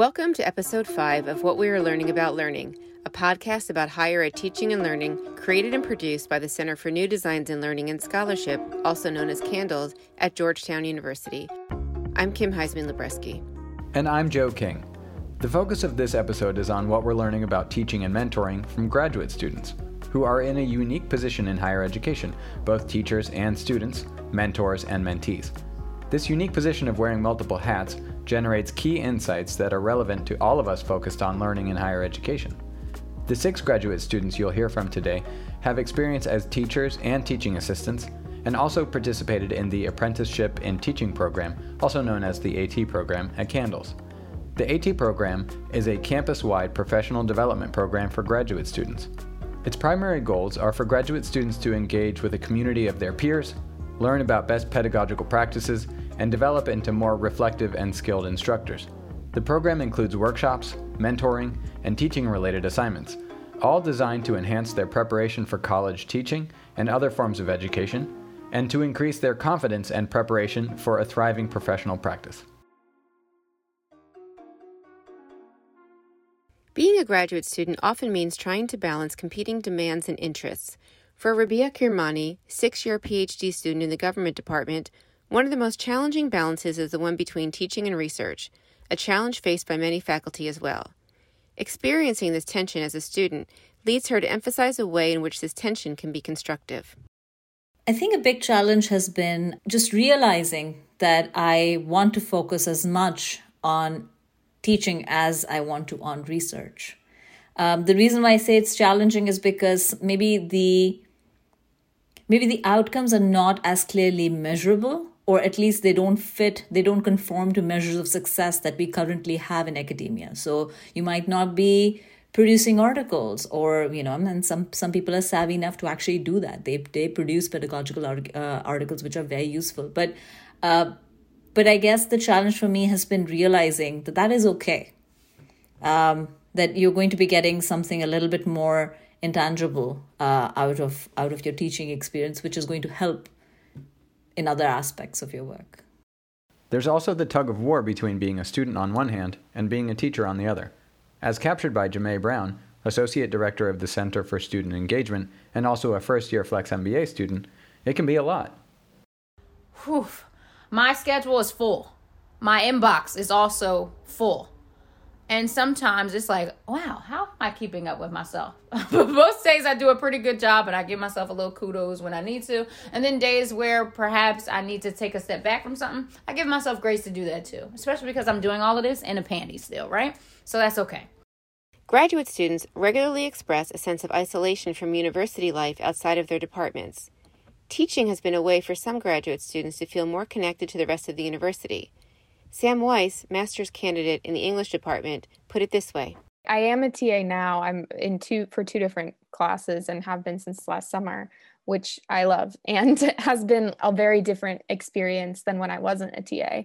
Welcome to episode 5 of What We Are Learning About Learning, a podcast about higher ed teaching and learning created and produced by the Center for New Designs in Learning and Scholarship, also known as CNDLS, at Georgetown University. I'm Kim Huisman Lubreski. And I'm Joe King. The focus of this episode is on what we're learning about teaching and mentoring from graduate students, who are in a unique position in higher education, both teachers and students, mentors and mentees. This unique position of wearing multiple hats generates key insights that are relevant to all of us focused on learning in higher education. The six graduate students you'll hear from today have experience as teachers and teaching assistants, and also participated in the Apprenticeship in Teaching program, also known as the AT program, at CNDLS. The AT program is a campus wide professional development program for graduate students. Its primary goals are for graduate students to engage with a community of their peers, learn about best pedagogical practices, and develop into more reflective and skilled instructors. The program includes workshops, mentoring, and teaching related assignments, all designed to enhance their preparation for college teaching and other forms of education, and to increase their confidence and preparation for a thriving professional practice. Being a graduate student often means trying to balance competing demands and interests. For Rabia Kirmani, six year PhD student in the government department, one of the most challenging balances is the one between teaching and research, a challenge faced by many faculty as well. Experiencing this tension as a student leads her to emphasize a way in which this tension can be constructive. I think a big challenge has been just realizing that I want to focus as much on teaching as I want to on research. Um, the reason why I say it's challenging is because maybe the maybe the outcomes are not as clearly measurable or at least they don't fit, they don't conform to measures of success that we currently have in academia. So you might not be producing articles or you know and some some people are savvy enough to actually do that. They they produce pedagogical art, uh, articles which are very useful. But uh, but i guess the challenge for me has been realizing that that is okay. Um, that you're going to be getting something a little bit more intangible uh, out of out of your teaching experience which is going to help in other aspects of your work. There's also the tug of war between being a student on one hand and being a teacher on the other. As captured by Jamae Brown, Associate Director of the Center for Student Engagement and also a first year Flex MBA student, it can be a lot. Whew. My schedule is full. My inbox is also full. And sometimes it's like, wow, how am I keeping up with myself? but most days I do a pretty good job and I give myself a little kudos when I need to. And then days where perhaps I need to take a step back from something, I give myself grace to do that too, especially because I'm doing all of this in a panty still, right? So that's okay. Graduate students regularly express a sense of isolation from university life outside of their departments. Teaching has been a way for some graduate students to feel more connected to the rest of the university. Sam Weiss, master's candidate in the English department, put it this way. I am a TA now. I'm in two for two different classes and have been since last summer, which I love and has been a very different experience than when I wasn't a TA.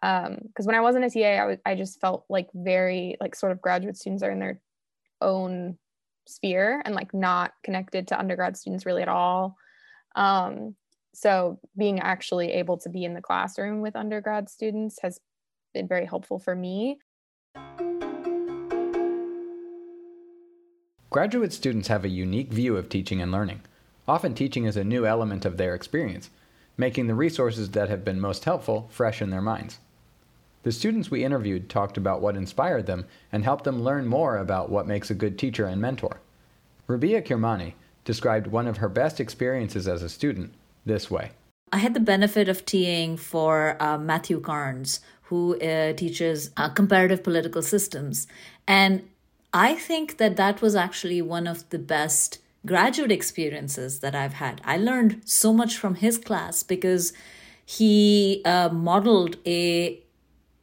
Because um, when I wasn't a TA, I, just felt like very like sort of graduate students are in their own sphere and like not connected to undergrad students really at all. Um, so being actually able to be in the classroom with undergrad students has been very helpful for me. Graduate students have a unique view of teaching and learning. Often, teaching is a new element of their experience, making the resources that have been most helpful fresh in their minds. The students we interviewed talked about what inspired them and helped them learn more about what makes a good teacher and mentor. Rabia Kirmani described one of her best experiences as a student this way. I had the benefit of TAing for uh, Matthew Carnes, who uh, teaches uh, comparative political systems. And I think that that was actually one of the best graduate experiences that I've had. I learned so much from his class because he uh, modeled a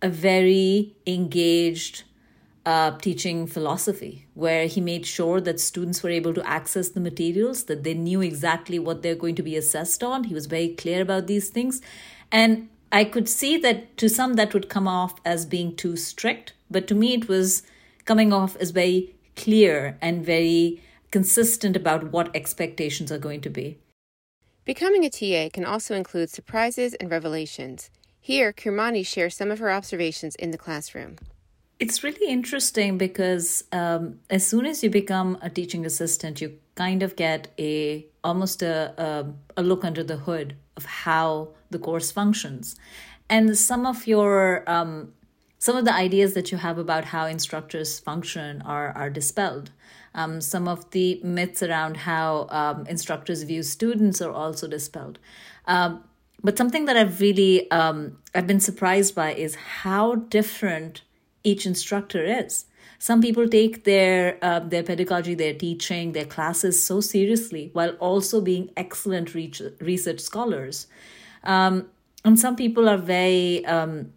a very engaged uh, teaching philosophy where he made sure that students were able to access the materials, that they knew exactly what they're going to be assessed on. He was very clear about these things. And I could see that to some that would come off as being too strict, but to me it was coming off as very clear and very consistent about what expectations are going to be. Becoming a TA can also include surprises and revelations. Here, Kirmani shares some of her observations in the classroom. It's really interesting because um, as soon as you become a teaching assistant, you kind of get a almost a, a, a look under the hood of how the course functions, and some of your um, some of the ideas that you have about how instructors function are are dispelled. Um, some of the myths around how um, instructors view students are also dispelled. Um, but something that I've really um, I've been surprised by is how different each instructor is. Some people take their uh, their pedagogy, their teaching, their classes so seriously, while also being excellent research scholars. Um, and some people are very, um,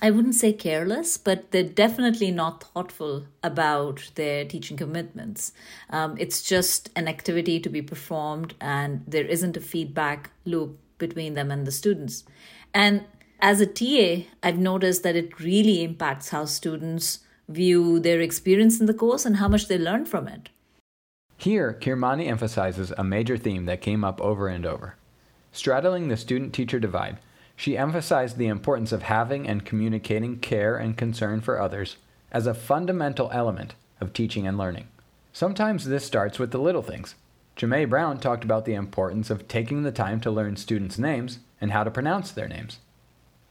I wouldn't say careless, but they're definitely not thoughtful about their teaching commitments. Um, it's just an activity to be performed, and there isn't a feedback loop between them and the students. And as a TA, I've noticed that it really impacts how students view their experience in the course and how much they learn from it. Here, Kirmani emphasizes a major theme that came up over and over. Straddling the student teacher divide, she emphasized the importance of having and communicating care and concern for others as a fundamental element of teaching and learning. Sometimes this starts with the little things. Jamae Brown talked about the importance of taking the time to learn students' names and how to pronounce their names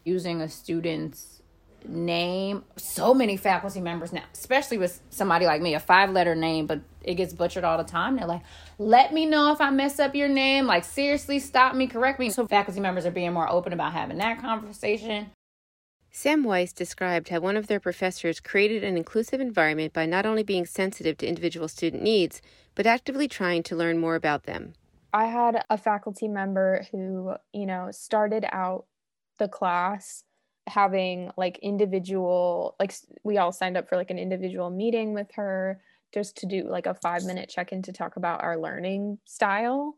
using a student's name. So many faculty members now, especially with somebody like me, a five letter name, but it gets butchered all the time. They're like, let me know if I mess up your name. Like, seriously, stop me, correct me. So, faculty members are being more open about having that conversation. Sam Weiss described how one of their professors created an inclusive environment by not only being sensitive to individual student needs, but actively trying to learn more about them. I had a faculty member who, you know, started out the class having like individual like we all signed up for like an individual meeting with her just to do like a five minute check-in to talk about our learning style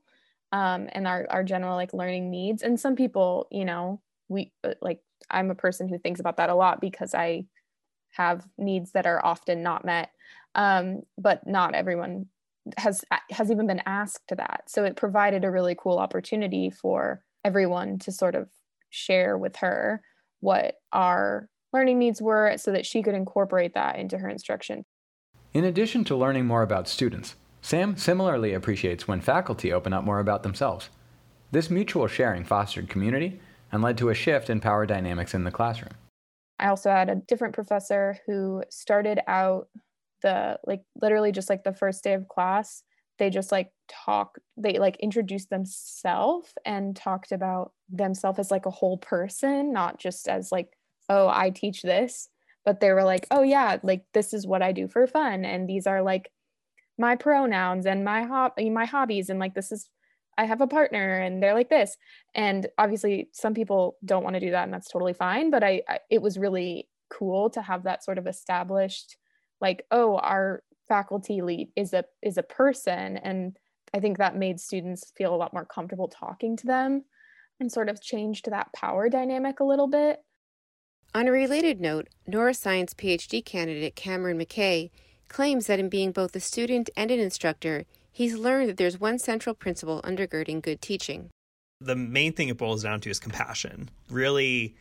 um, and our, our general like learning needs. And some people you know we uh, like i'm a person who thinks about that a lot because i have needs that are often not met um, but not everyone has has even been asked that. So it provided a really cool opportunity for everyone to sort of share with her what our learning needs were so that she could incorporate that into her instruction. In addition to learning more about students, Sam similarly appreciates when faculty open up more about themselves. This mutual sharing fostered community and led to a shift in power dynamics in the classroom. I also had a different professor who started out the like literally just like the first day of class they just like talk they like introduced themselves and talked about themselves as like a whole person not just as like oh i teach this but they were like oh yeah like this is what i do for fun and these are like my pronouns and my hob eh, my hobbies and like this is i have a partner and they're like this. And obviously some people don't want to do that and that's totally fine but I, I it was really cool to have that sort of established like oh our faculty lead is a is a person and i think that made students feel a lot more comfortable talking to them and sort of changed that power dynamic a little bit. On a related note neuroscience phd candidate cameron mckay claims that in being both a student and an instructor he's learned that there's one central principle undergirding good teaching. The main thing it boils down to is compassion really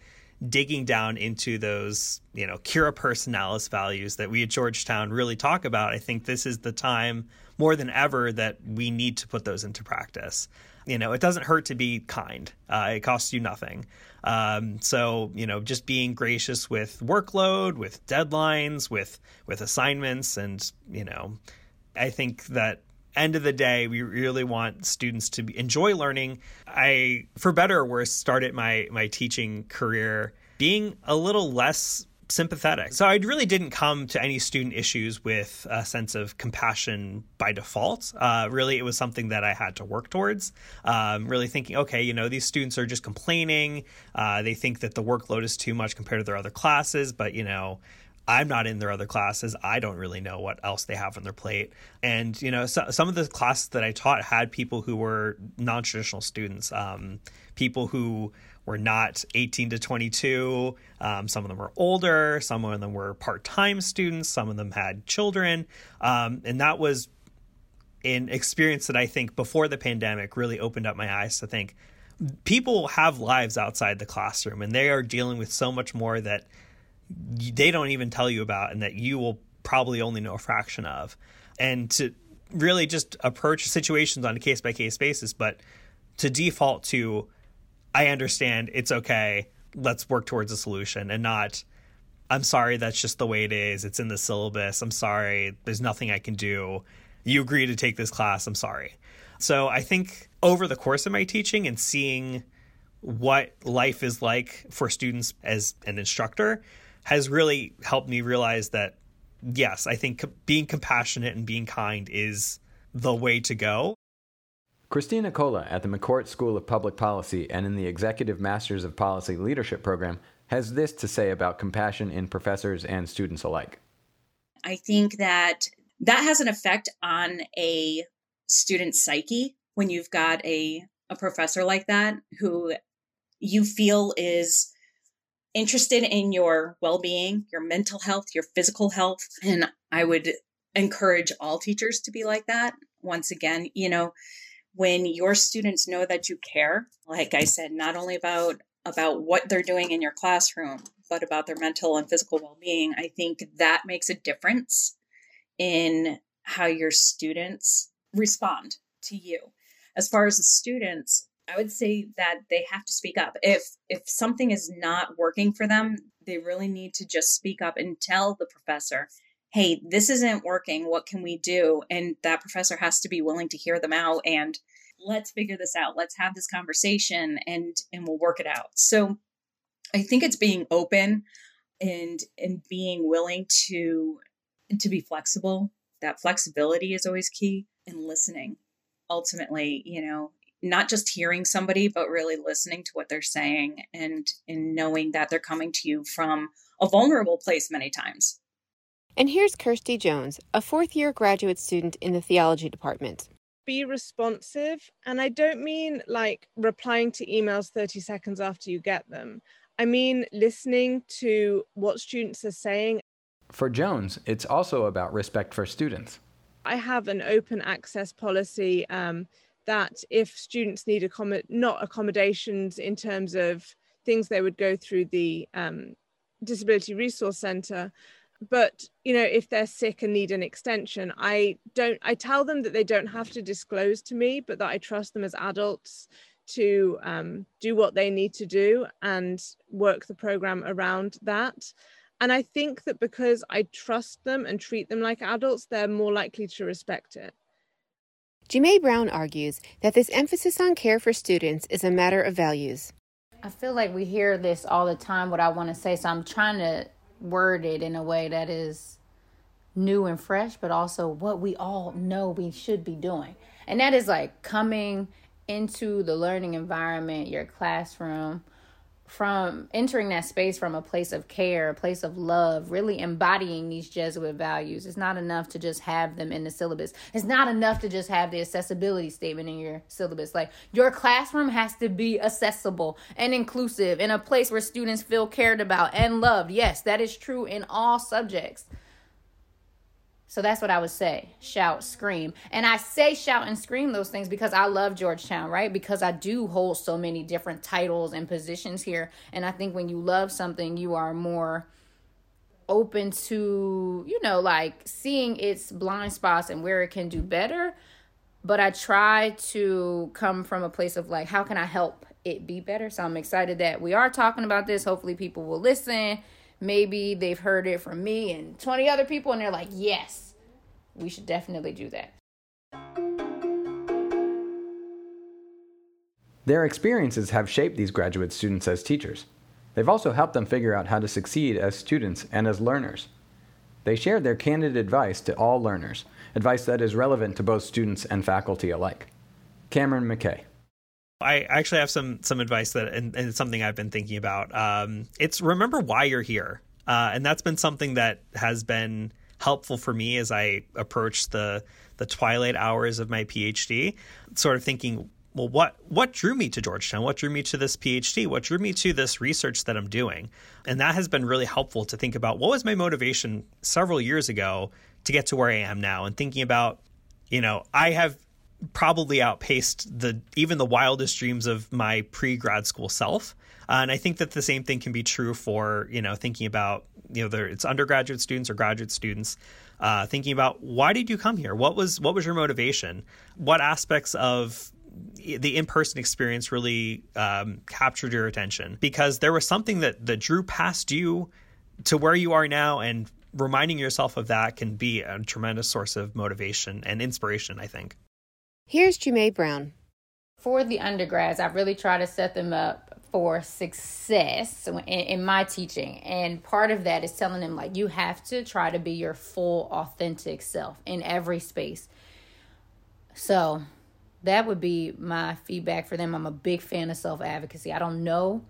digging down into those, you know, cura personalis values that we at Georgetown really talk about, I think this is the time more than ever that we need to put those into practice. You know, it doesn't hurt to be kind. Uh, it costs you nothing. Um, so, you know, just being gracious with workload, with deadlines, with with assignments, and you know, I think that end of the day, we really want students to enjoy learning. I, for better or worse, started my my teaching career being a little less sympathetic. So I really didn't come to any student issues with a sense of compassion by default. Uh, really, it was something that I had to work towards. Um, really thinking, okay, you know, these students are just complaining. Uh, they think that the workload is too much compared to their other classes, but you know I'm not in their other classes. I don't really know what else they have on their plate. And, you know, so, some of the classes that I taught had people who were non traditional students, um, people who were not 18 to 22. Um, some of them were older. Some of them were part time students. Some of them had children. Um, and that was an experience that I think before the pandemic really opened up my eyes to think people have lives outside the classroom and they are dealing with so much more that they don't even tell you about and that you will probably only know a fraction of. And to really just approach situations on a case by case basis, but to default to, I understand, it's okay, let's work towards a solution and not, I'm sorry, that's just the way it is. It's in the syllabus. I'm sorry, there's nothing I can do. You agree to take this class. I'm sorry. So I think over the course of my teaching and seeing what life is like for students as an instructor has really helped me realize that yes, I think being compassionate and being kind is the way to go. Christy Nicola at the McCourt School of Public Policy and in the Executive Masters of Policy Leadership program has this to say about compassion in professors and students alike. I think that that has an effect on a student's psyche when you've got a, a professor like that who you feel is interested in your well-being, your mental health, your physical health, and I would encourage all teachers to be like that. Once again, you know, when your students know that you care, like I said, not only about about what they're doing in your classroom, but about their mental and physical well-being, I think that makes a difference in how your students respond to you. As far as the students, I would say that they have to speak up. If if something is not working for them, they really need to just speak up and tell the professor, "Hey, this isn't working. What can we do?" And that professor has to be willing to hear them out and let's figure this out. Let's have this conversation and and we'll work it out. So I think it's being open and and being willing to to be flexible. That flexibility is always key and listening. Ultimately, you know, not just hearing somebody but really listening to what they're saying and and knowing that they're coming to you from a vulnerable place many times and here's kirsty jones a fourth year graduate student in the theology department. Be responsive and i don't mean like replying to emails 30 seconds after you get them. I mean listening to what students are saying. For jones it's also about respect for students. I have an open access policy um, that if students need accommod- not accommodations in terms of things they would go through the um, disability resource center but you know if they're sick and need an extension i don't i tell them that they don't have to disclose to me but that i trust them as adults to um, do what they need to do and work the program around that and i think that because i trust them and treat them like adults they're more likely to respect it Jamae Brown argues that this emphasis on care for students is a matter of values. I feel like we hear this all the time, what I want to say, so I'm trying to word it in a way that is new and fresh, but also what we all know we should be doing. And that is like coming into the learning environment, your classroom, from entering that space from a place of care, a place of love, really embodying these Jesuit values. It's not enough to just have them in the syllabus. It's not enough to just have the accessibility statement in your syllabus. Like your classroom has to be accessible and inclusive in a place where students feel cared about and loved. Yes, that is true in all subjects. So that's what I would say shout, scream. And I say shout and scream those things because I love Georgetown, right? Because I do hold so many different titles and positions here. And I think when you love something, you are more open to, you know, like seeing its blind spots and where it can do better. But I try to come from a place of like, how can I help it be better? So I'm excited that we are talking about this. Hopefully, people will listen maybe they've heard it from me and 20 other people and they're like, yes, we should definitely do that. Their experiences have shaped these graduate students as teachers. They've also helped them figure out how to succeed as students and as learners. They shared their candid advice to all learners, advice that is relevant to both students and faculty alike. Cameron McKay. I actually have some some advice that, and, and it's something I've been thinking about. Um, it's remember why you're here, uh, and that's been something that has been helpful for me as I approach the the twilight hours of my PhD. Sort of thinking, well, what what drew me to Georgetown? What drew me to this PhD? What drew me to this research that I'm doing? And that has been really helpful to think about what was my motivation several years ago to get to where I am now, and thinking about, you know, I have probably outpaced the even the wildest dreams of my pre grad school self. Uh, and I think that the same thing can be true for, you know, thinking about, you know, whether it's undergraduate students or graduate students. Uh, thinking about why did you come here? What was what was your motivation? What aspects of the in-person experience really um, captured your attention because there was something that that drew past you to where you are now and reminding yourself of that can be a tremendous source of motivation and inspiration i think here's Jamae brown for the undergrads i really try to set them up for success in, in my teaching and part of that is telling them like you have to try to be your full authentic self in every space so that would be my feedback for them. I'm a big fan of self advocacy. I don't know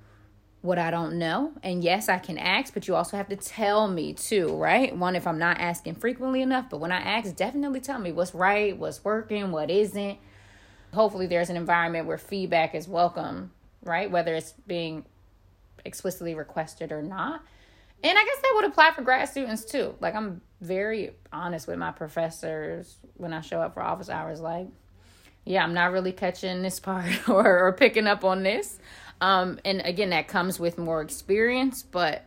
what I don't know. And yes, I can ask, but you also have to tell me too, right? One, if I'm not asking frequently enough, but when I ask, definitely tell me what's right, what's working, what isn't. Hopefully, there's an environment where feedback is welcome, right? Whether it's being explicitly requested or not. And I guess that would apply for grad students too. Like, I'm very honest with my professors when I show up for office hours. Like, yeah, I'm not really catching this part or, or picking up on this. Um, and again, that comes with more experience, but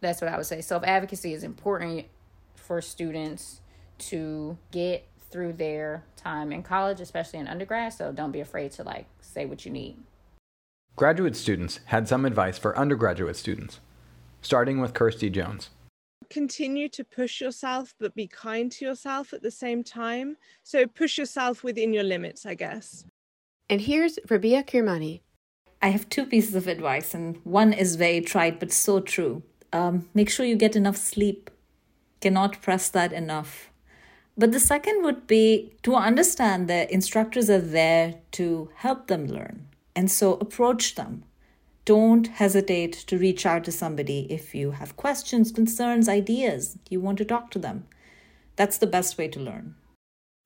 that's what I would say. Self advocacy is important for students to get through their time in college, especially in undergrad. So don't be afraid to like say what you need. Graduate students had some advice for undergraduate students, starting with Kirsty Jones continue to push yourself, but be kind to yourself at the same time. So push yourself within your limits, I guess. And here's Rabia Kirmani. I have two pieces of advice, and one is very trite but so true. Um, make sure you get enough sleep. Cannot press that enough. But the second would be to understand that instructors are there to help them learn. And so approach them don't hesitate to reach out to somebody if you have questions, concerns, ideas, you want to talk to them. That's the best way to learn.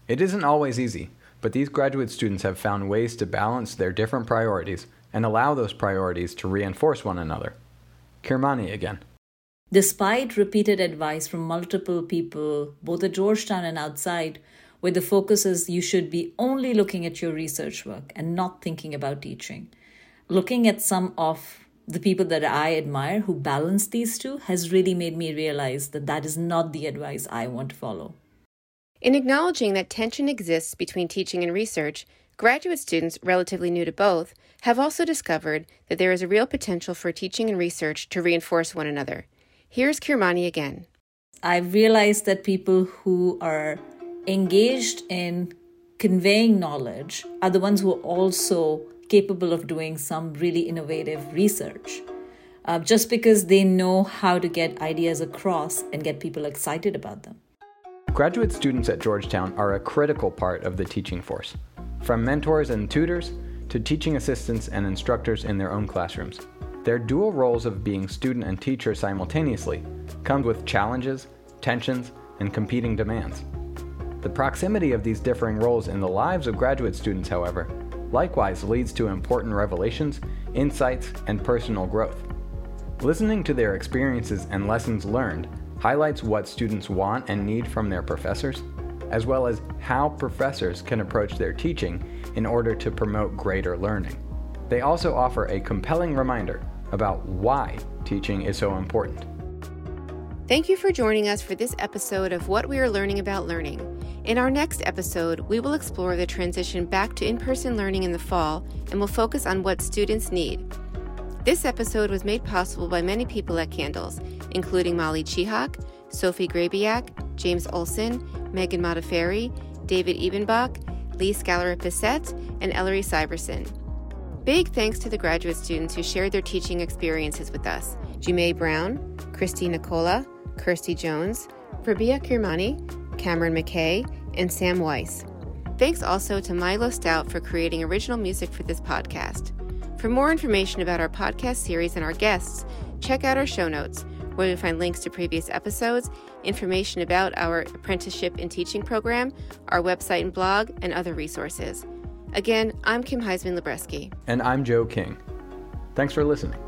It isn't always easy, but these graduate students have found ways to balance their different priorities and allow those priorities to reinforce one another. Kirmani again. Despite repeated advice from multiple people, both at Georgetown and outside, where the focus is you should be only looking at your research work and not thinking about teaching looking at some of the people that I admire who balance these two has really made me realize that that is not the advice I want to follow. In acknowledging that tension exists between teaching and research, graduate students, relatively new to both, have also discovered that there is a real potential for teaching and research to reinforce one another. Here's Kirmani again. I've realized that people who are engaged in conveying knowledge are the ones who are also capable of doing some really innovative research. Uh, just because they know how to get ideas across and get people excited about them. Graduate students at Georgetown are a critical part of the teaching force, from mentors and tutors to teaching assistants and instructors in their own classrooms. Their dual roles of being student and teacher simultaneously come with challenges, tensions, and competing demands. The proximity of these differing roles in the lives of graduate students, however, likewise leads to important revelations, insights, and personal growth. Listening to their experiences and lessons learned highlights what students want and need from their professors, as well as how professors can approach their teaching in order to promote greater learning. They also offer a compelling reminder about why teaching is so important. Thank you for joining us for this episode of What We Are Learning About Learning. In our next episode, we will explore the transition back to in person learning in the fall and will focus on what students need. This episode was made possible by many people at CNDLS, including Molly Chihak, Sophie Grabiak, James Olson, Megan Modafferi, David Ebenbach, Lee Skallerup Bessette, and Ellery Syverson. Big thanks to the graduate students who shared their teaching experiences with us Jamae Brown, Christy Nicola, Kirsty Jones, Rabia Kirmani, Cameron McKay, and Sam Weiss. Thanks also to Milo Stout for creating original music for this podcast. For more information about our podcast series and our guests, check out our show notes, where you'll find links to previous episodes, information about our apprenticeship and teaching program, our website and blog, and other resources. Again, I'm Kim Huisman Lubreski. And I'm Joe King. Thanks for listening.